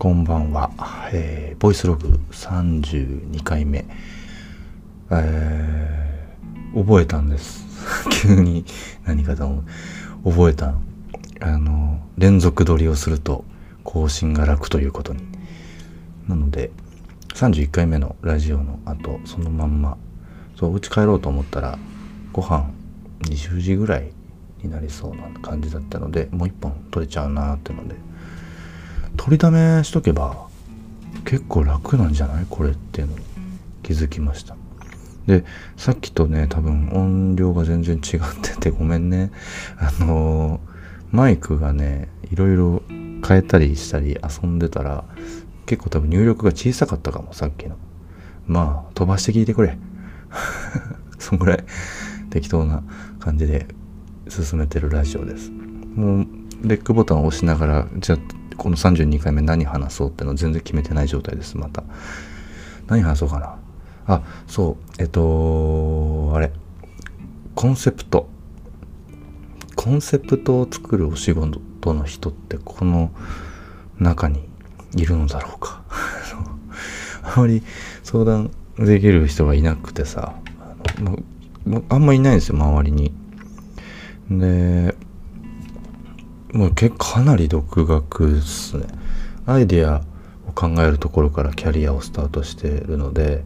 こんばんは、えー、ボイスログ32回目、えー、覚えたんです。急に。何かと思う。覚えたあの連続撮りをすると更新が楽ということに。なので31回目のラジオの後そのまんま。そう家帰ろうと思ったらご飯20時ぐらいになりそうな感じだったのでもう一本取れちゃうなーってので。取りだめしとけば結構楽なんじゃない？これっていうの。に気づきました。でさっきとね多分音量が全然違っててごめんね。あのー、マイクがねいろいろ変えたりしたり遊んでたら結構多分入力が小さかったかもさっきの。まあ飛ばして聞いてくれ。そんぐらい適当な感じで進めてるラジオです。もうレックボタンを押しながらじゃあこの32回目何話そうっての全然決めてない状態ですまた。何話そうかな。あそうえっとあれ。コンセプト。コンセプトを作るお仕事の人ってこの中にいるのだろうか。あまり相談できる人がいなくてさ。あんまいないんですよ周りに。でもう結構かなり独学っすね。アイディアを考えるところからキャリアをスタートしてるので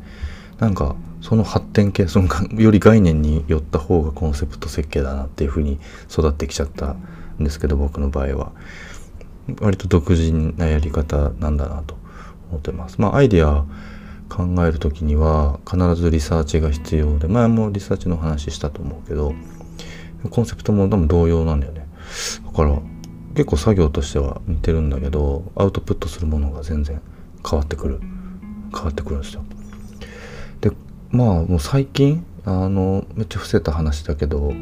なんかその発展系そのより概念に寄った方がコンセプト設計だなっていうふうに育ってきちゃったんですけど僕の場合は。割と独自なやり方なんだなと思ってます。まあアイディア考える時には必ずリサーチが必要で前もリサーチの話したと思うけどコンセプトも多分同様なんだよね。だから結構作業としては似てるんだけどアウトプットするものが全然変わってくる。変わってくるんですよ。でまあもう最近あのめっちゃ伏せた話だけど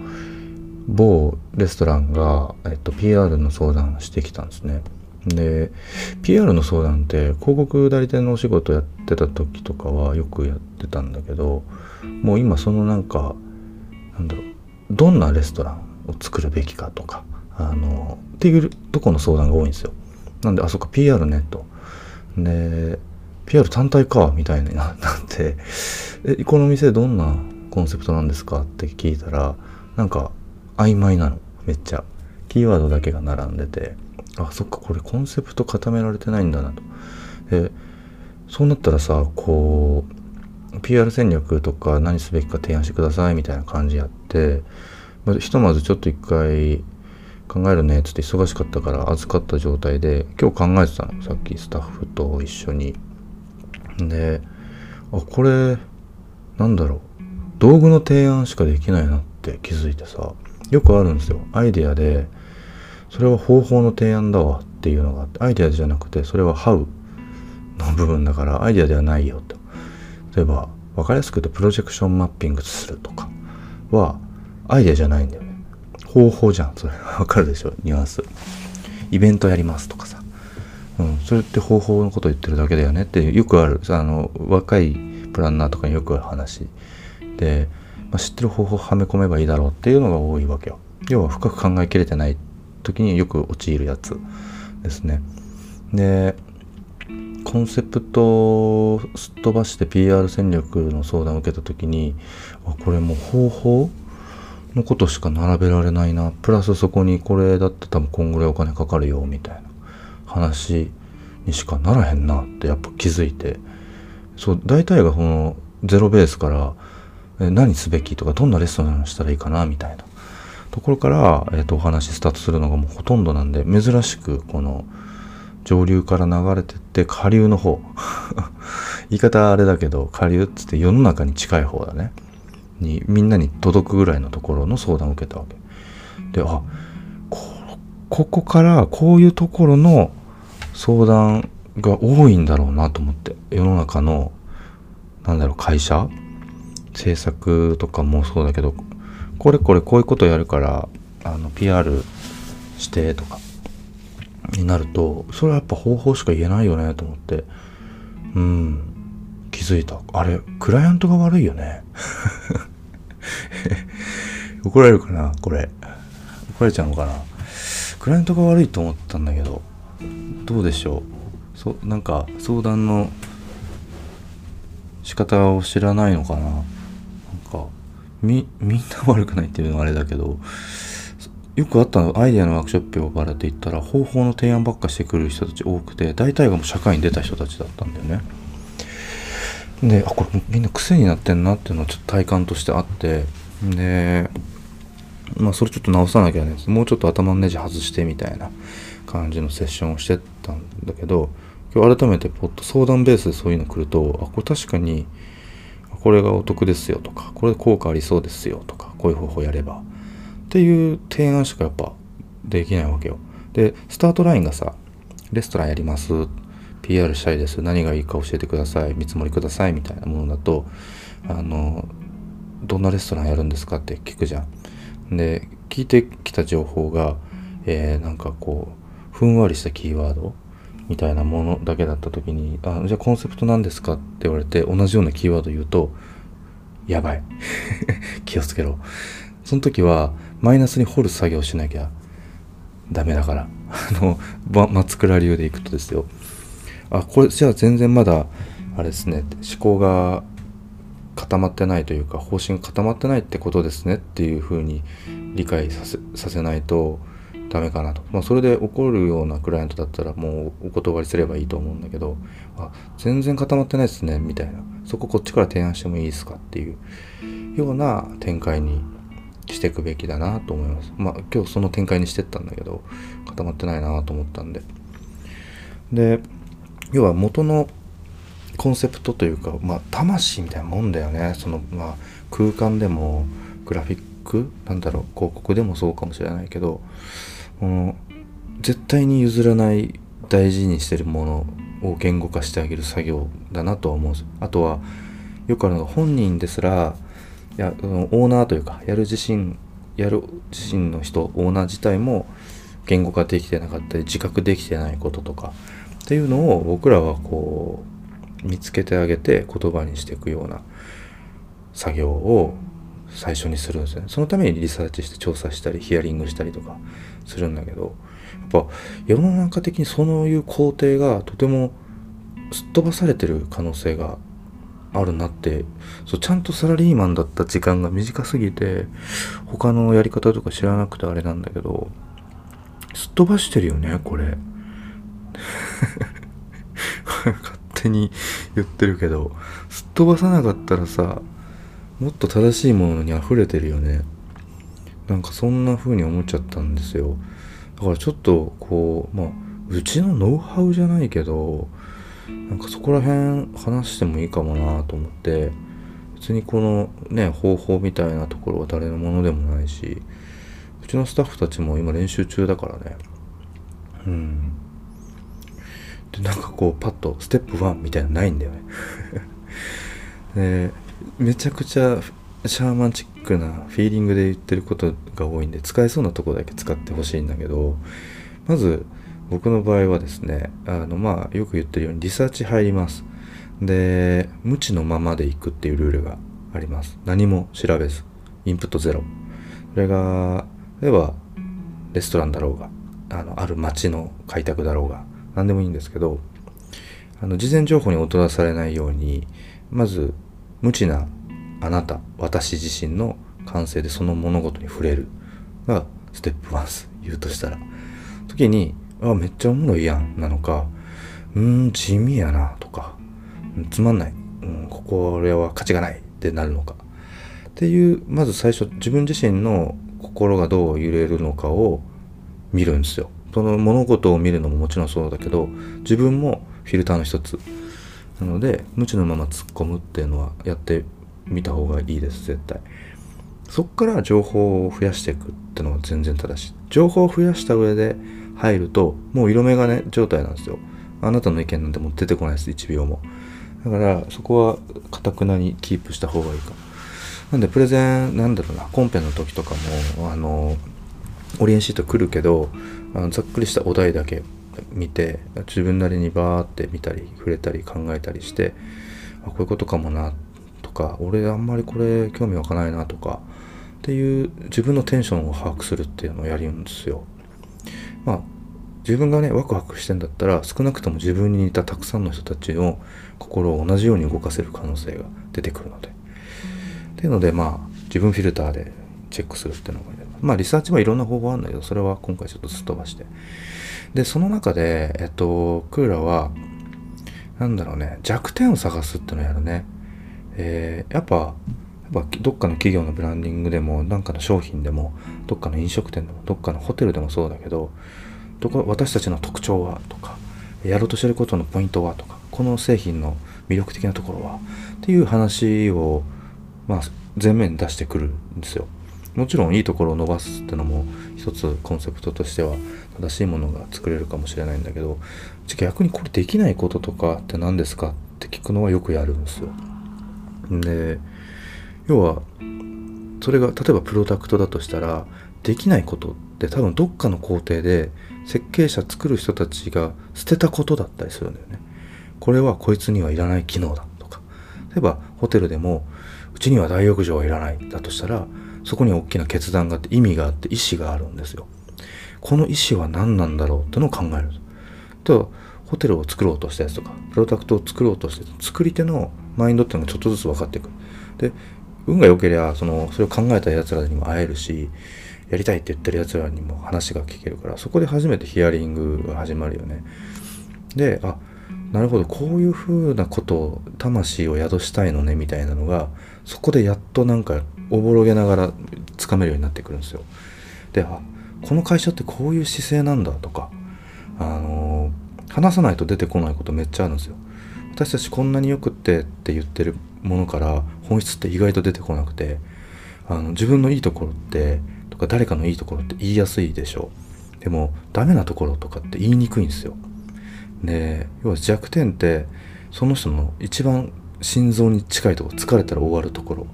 某レストランが、えっと、PR の相談してきたんですね。で PR の相談って広告代理店のお仕事やってた時とかはよくやってたんだけどもう今そのなんかなんだろうどんなレストランを作るべきかとかあのっていうとこの相談が多いんですよ。なんであそっか PR ねと。で PR 単体かみたいにな ってえこの店どんなコンセプトなんですか？って聞いたらなんか曖昧なのめっちゃ。キーワードだけが並んでてあそっかこれコンセプト固められてないんだなと。でそうなったらさこう PR 戦略とか何すべきか提案してくださいみたいな感じやってひとまずちょっと一回考えるねっつって忙しかったから預かった状態で今日考えてたの。さっきスタッフと一緒に。であこれなんだろう。道具の提案しかできないなって気づいてさよくあるんですよ。アイデアでそれは方法の提案だわっていうのがあってアイデアじゃなくてそれは How の部分だからアイデアではないよと。例えば分かりやすく言うとプロジェクションマッピングするとかはアイデアじゃないんだよ。方法じゃんそれ。わかるでしょ？ニュアンス。イベントやりますとかさ、うん、それって方法のこと言ってるだけだよねってよくある。あの若いプランナーとかによくある話。で、まあ、知ってる方法はめ込めばいいだろうっていうのが多いわけよ。要は深く考えきれてない時によく陥るやつですね。でコンセプトをすっ飛ばして PR 戦略の相談を受けた時にあこれもう方法？のことしか並べられないな。プラスそこにこれだって多分こんぐらいお金かかるよみたいな話にしかならへんなってやっぱ気づいて。そう大体がこのゼロベースからえ何すべきとかどんなレストランしたらいいかなみたいな。ところから、えー、とお話スタートするのがもうほとんどなんで珍しくこの上流から流れてって下流の方。言い方あれだけど下流っつって世の中に近い方だね。にみんなに届くぐらいのところの相談を受けたわけ。であここからこういうところの相談が多いんだろうなと思って。世の中のなんだろう会社？制作とかもそうだけどこれこれこういうことやるからあの PR してとかになるとそれはやっぱ方法しか言えないよねと思って。うん。気づいた。あれクライアントが悪いよね。怒られるかなこれ。怒られちゃうのかな。クライアントが悪いと思ったんだけどどうでしょう。そなんか相談の仕方を知らないのかな。なんかみみんな悪くないっていうのはあれだけどよくあったのアイデアのワークショップを呼ばれて行ったら方法の提案ばっかしてくる人たち多くて大体がもう社会に出た人たちだったんだよね。であこれみんな癖になってんなっていうのはちょっと体感としてあってでまあそれちょっと直さなきゃねもうちょっと頭のネジ外してみたいな感じのセッションをしてたんだけど今日改めてポッと相談ベースでそういうの来るとあこれ確かにこれがお得ですよとかこれ効果ありそうですよとかこういう方法やればっていう提案しかやっぱできないわけよ。でスタートラインがさレストランやります PR したいです何がいいか教えてください見積もりくださいみたいなものだとあのどんなレストランやるんですかって聞くじゃん。で聞いてきた情報が、えー、なんかこうふんわりしたキーワードみたいなものだけだった時に「あじゃあコンセプト何ですか?」って言われて同じようなキーワード言うと「やばい。気をつけろ」その時はマイナスに掘る作業しなきゃダメだから。あの松倉流でいくとですよ。あこれじゃあ全然まだあれですね思考が固まってないというか方針固まってないってことですねっていうふうに理解させさせないとダメかなと、まあ、それで怒るようなクライアントだったらもうお断りすればいいと思うんだけどあ全然固まってないですねみたいなそここっちから提案してもいいですかっていうような展開にしていくべきだなと思います。まあ今日その展開にしてったんだけど固まってないなと思ったんで。で要は元のコンセプトというか、まあ、魂みたいなもんだよね。その、まあ、空間でもグラフィックなんだろう広告でもそうかもしれないけどこの絶対に譲らない大事にしてるものを言語化してあげる作業だなとは思う。んですあとはよくあるのが本人ですらやオーナーというかやる自身やる自身の人オーナー自体も言語化できてなかったり自覚できてないこととかっていうのを僕らはこう見つけてあげて言葉にしていくような作業を最初にするんですね。そのためにリサーチして調査したりヒアリングしたりとかするんだけどやっぱ世の中的にそういう工程がとてもすっ飛ばされてる可能性があるなってそうちゃんとサラリーマンだった時間が短すぎて他のやり方とか知らなくてあれなんだけどすっ飛ばしてるよねこれ。勝 手に言ってるけどすっ飛ばさなかったらさもっと正しいものに溢れてるよね。なんかそんな風に思っちゃったんですよ。だからちょっとこうまあうちのノウハウじゃないけどなんかそこら辺話してもいいかもなと思って別にこのね方法みたいなところは誰のものでもないしうちのスタッフたちも今練習中だからね。うん。でなんかこうパッとステップ1みたいなのないんだよね。でめちゃくちゃシャーマンチックなフィーリングで言ってることが多いんで使えそうなとこだけ使ってほしいんだけどまず僕の場合はですねあのまあよく言ってるようにリサーチ入ります。で無知のままでいくっていうルールがあります。何も調べず。インプットゼロ。それが例えばレストランだろうがあのある街の開拓だろうが何でもいいんですけどあの事前情報に踊らされないようにまず無知なあなた私自身の感性でその物事に触れるがステップ1です言うとしたら。時にあめっちゃおもろいやんなのかうん地味やなとかつまんない、うん、ここは価値がないってなるのか。っていうまず最初自分自身の心がどう揺れるのかを見るんですよ。その物事を見るのももちろんそうだけど自分もフィルターの一つ。なので無知のまま突っ込むっていうのはやってみた方がいいです絶対。そっから情報を増やしていくってのは全然正しい。情報を増やした上で入るともう色眼鏡状態なんですよ。あなたの意見なんてもう出てこないです1秒も。だからそこはかたくなにキープした方がいいか。なんでプレゼンなんだろうなコンペの時とかもあのオリエンシート来るけどあのざっくりしたお題だけ見て自分なりにバーって見たり触れたり考えたりしてあこういうことかもなとか俺あんまりこれ興味湧かないなとかっていう自分のテンションを把握するっていうのをやるんですよ。まあ自分がねワクワクしてんだったら少なくとも自分に似たたくさんの人たちの心を同じように動かせる可能性が出てくるのでっていうのでまあ自分フィルターでチェックするっていうのがまあリサーチはいろんな方法あるんだけどそれは今回ちょっとすっ飛ばして。でその中でえっとクーラーはなんだろうね。弱点を探すっていうのをやるね。えー、やっぱやっぱどっかの企業のブランディングでも何かの商品でもどっかの飲食店でもどっかのホテルでもそうだけどどこ私たちの特徴はとかやろうとしてることのポイントはとかこの製品の魅力的なところはっていう話を、まあ、前面に出してくるんですよ。もちろんいいところを伸ばすってのも一つコンセプトとしては正しいものが作れるかもしれないんだけど逆にこれできないこととかって何ですかって聞くのはよくやるんですよ。で要はそれが例えばプロダクトだとしたらできないことって多分どっかの工程で設計者作る人たちが捨てたことだったりするんだよね。これはこいつにはいらない機能だとか例えばホテルでもうちには大浴場はいらないだとしたらそこに大きな決断があって意味があって意思があるんですよ。この意思は何なんだろうってのを考えると。ホテルを作ろうとしたやつとかプロダクトを作ろうとして作り手のマインドっていうのがちょっとずつ分かっていくで運が良ければそのそれを考えたやつらにも会えるしやりたいって言ってるやつらにも話が聞けるからそこで初めてヒアリングが始まるよね。であなるほどこういう風なことを魂を宿したいのねみたいなのがそこでやっとなんかおぼろげながらつかめるようになってくるんですよ。であこの会社ってこういう姿勢なんだとかあのー、話さないと出てこないことめっちゃあるんですよ。私たちこんなによくってって言ってるものから本質って意外と出てこなくてあの自分のいいところってとか誰かのいいところって言いやすいでしょう。でもダメなところとかって言いにくいんですよ。で要は弱点ってその人の一番心臓に近いところ疲れたら終わるところ。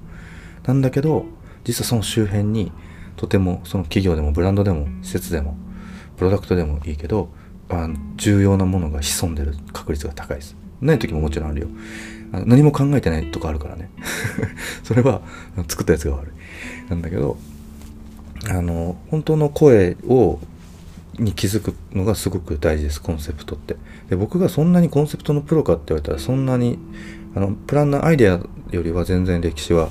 なんだけど実はその周辺にとてもその企業でもブランドでも施設でもプロダクトでもいいけどあの重要なものが潜んでる確率が高いです。ない時ももちろんあるよ。あの何も考えてないとこあるからね。それは作ったやつが悪い。なんだけどあの本当の声をに気づくのがすごく大事ですコンセプトって。で僕がそんなにコンセプトのプロかって言われたらそんなにあのプランナーアイデアよりは全然歴史は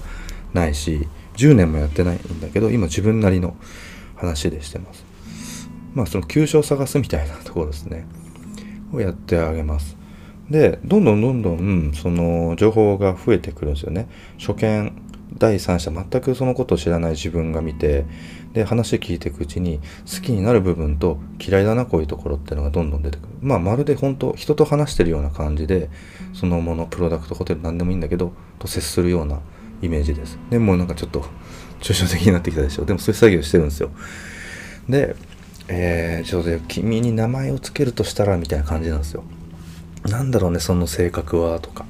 ないし10年もやってないんだけど今自分なりの話でしてます。まあその急所を探すみたいなところですね。をやってあげます。でどんどんどんどんその情報が増えてくるんですよね。初見第三者全くそのことを知らない自分が見てで話聞いていくうちに好きになる部分と嫌いだなこういうところっていうのがどんどん出てくる。まあまるで本当人と話してるような感じでそのものプロダクトホテル何でもいいんだけどと接するようなイメージです。でもうなんかちょっと抽象的になってきたでしょ。うでもそういう作業してるんですよ。でえー、ちょうど君に名前を付けるとしたらみたいな感じなんですよ。なんだろうねその性格はとか。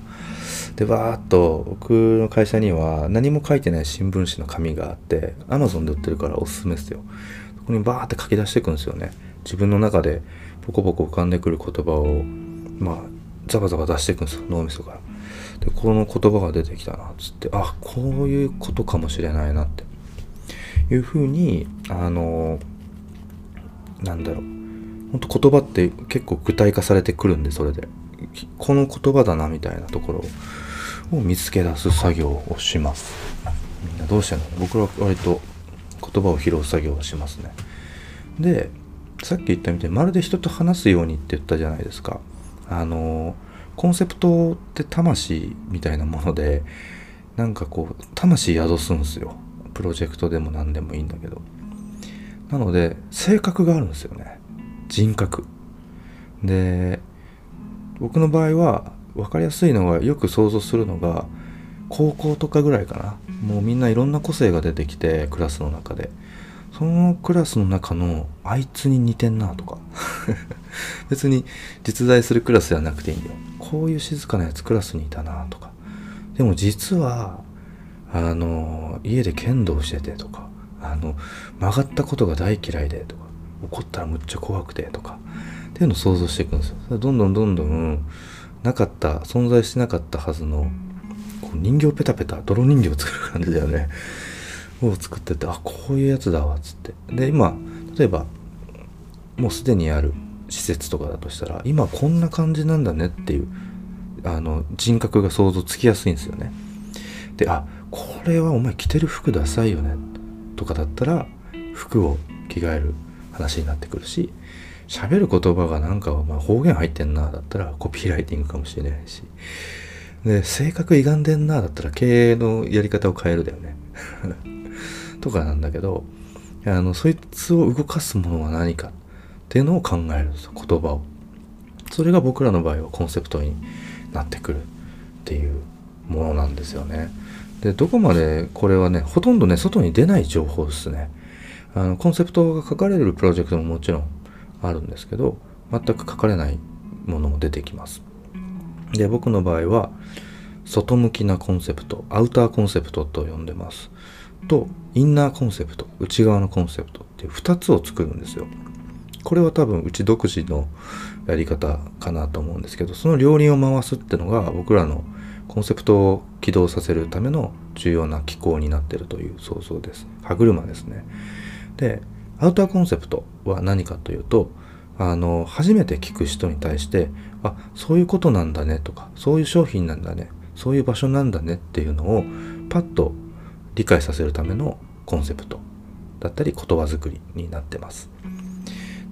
でわーっと僕の会社には何も書いてない新聞紙の紙があって Amazon で売ってるからおすすめですよ。そこにバーって書き出していくんですよね。自分の中でポコポコ浮かんでくる言葉をまあザバザバ出していくんですよ脳みそから。でこの言葉が出てきたなっつってあこういうことかもしれないなって。いうふうにあのなんだろう。本当言葉って結構具体化されてくるんでそれで。この言葉だなみたいなところを見つけ出す作業をします。みんなどうしての？僕は割と言葉を拾う作業をしますね。でさっき言ったみたいにまるで人と話すようにって言ったじゃないですか。あのコンセプトって魂みたいなものでなんかこう魂宿すんすよ。プロジェクトでも何でもいいんだけど。なので性格があるんですよね。人格。で僕の場合は分かりやすいのがよく想像するのが高校とかぐらいかな。もうみんないろんな個性が出てきてクラスの中で。そのクラスの中のあいつに似てんなとか。別に実在するクラスではなくていいんだよ。こういう静かなやつクラスにいたなとか。でも実はあの家で剣道しててとかあの曲がったことが大嫌いでとか怒ったらむっちゃ怖くてとかっていうのを想像していくんですよ。どんどんどんどんなかった存在してなかったはずのこう人形ペタペタ泥人形を作る感じだよね。を作っててあこういうやつだわっつって。で今例えばもうすでにある。施設とかだとしたら今こんな感じなんだねっていうあの人格が想像つきやすいんですよね。であこれはお前着てる服ダサいよねとかだったら服を着替える話になってくるし喋る言葉がなんかまあ方言入ってんなだったらコピーライティングかもしれないしで性格歪んでんなだったら経営のやり方を変えるだよね。とかなんだけどあのそいつを動かすものは何か。っっていうのを考えるんですよ言葉を。それが僕らの場合はコンセプトになってくるっていうものなんですよね。でどこまでこれはねほとんどね外に出ない情報ですね。あのコンセプトが書かれるプロジェクトももちろんあるんですけど全く書かれないものも出てきます。で僕の場合は外向きなコンセプトアウターコンセプトと呼んでます。とインナーコンセプト内側のコンセプトっていう2つを作るんですよ。これは多分うち独自のやり方かなと思うんですけどその両輪を回すってのが僕らのコンセプトを起動させるための重要な機構になっているという想像です歯車ですねでアウターコンセプトは何かというとあの初めて聞く人に対してあそういうことなんだねとかそういう商品なんだねそういう場所なんだねっていうのをパッと理解させるためのコンセプトだったり言葉作りになってます。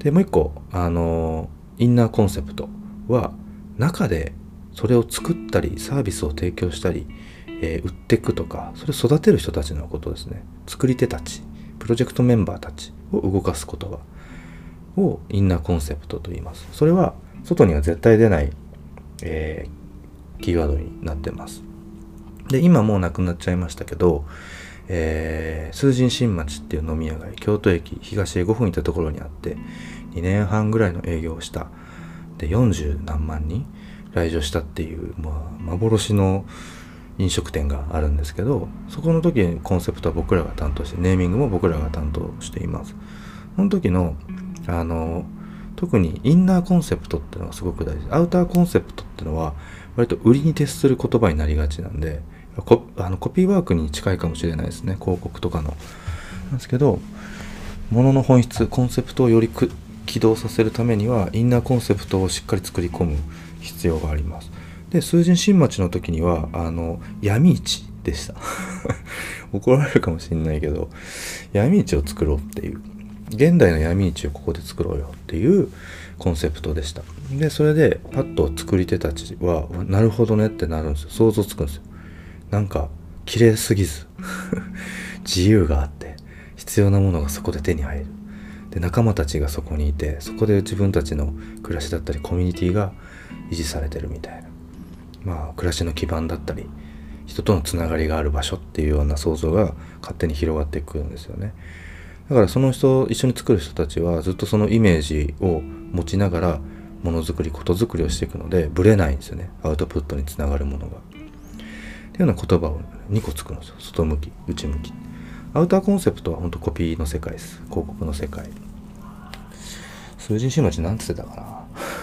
でもう一個あのインナーコンセプトは中でそれを作ったりサービスを提供したり、えー、売っていくとかそれを育てる人たちのことですね。作り手たちプロジェクトメンバーたちを動かす言葉をインナーコンセプトと言います。それは外には絶対出ない、えー、キーワードになってます。で今もうなくなっちゃいましたけど、えー、数神新町っていう飲み屋街京都駅東へ5分行ったところにあって2年半ぐらいの営業をした。で40何万人来場したっていう、まあ、幻の飲食店があるんですけどそこの時にコンセプトは僕らが担当してネーミングも僕らが担当しています。その時のあの特にインナーコンセプトっていうのがすごく大事。アウターコンセプトっていうのは割と売りに徹する言葉になりがちなんでコあのコピーワークに近いかもしれないですね。広告とかの。なんですけどものの本質コンセプトをより起動させるためにはインナーコンセプトをしっかり作り込む必要があります。で数字新町の時にはあの闇市でした。怒られるかもしれないけど闇市を作ろうっていう。現代の闇市をここで作ろうよっていうコンセプトでした。でそれでパッと作り手たちはなるほどねってなるんですよ。想像つくんですよ。なんか綺麗すぎず 自由があって必要なものがそこで手に入る。で仲間たちがそこにいてそこで自分たちの暮らしだったりコミュニティが維持されてるみたいな。まあ暮らしの基盤だったり人とのつながりがある場所っていうような想像が勝手に広がっていくんですよね。だからその人一緒に作る人たちはずっとそのイメージを持ちながらものづくりことづくりをしていくのでブレないんですよね。アウトプットにつながるものが。っていうような言葉を2個作るんですよ。外向き内向き。アウターコンセプトは本当コピーの世界です。広告の世界。数字新町なんつってたか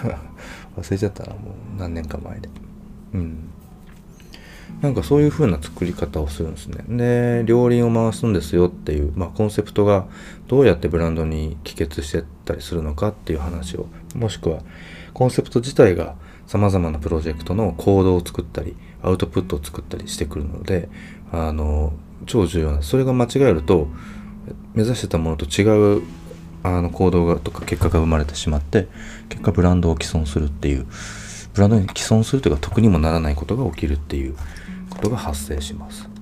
な。忘れちゃったなもう何年か前で。うん。なんかそういう風な作り方をするんですね。で、両輪を回すんですよっていう、まあ、コンセプトがどうやってブランドに帰結してったりするのかっていう話を、もしくはコンセプト自体が様々なプロジェクトのコードを作ったり、アウトプットを作ったりしてくるので、あの、超重要な、それが間違えると、目指してたものと違うあの行動がとか結果が生まれてしまって結果ブランドを毀損するっていうブランドに毀損するというか得にもならないことが起きるっていうことが発生します。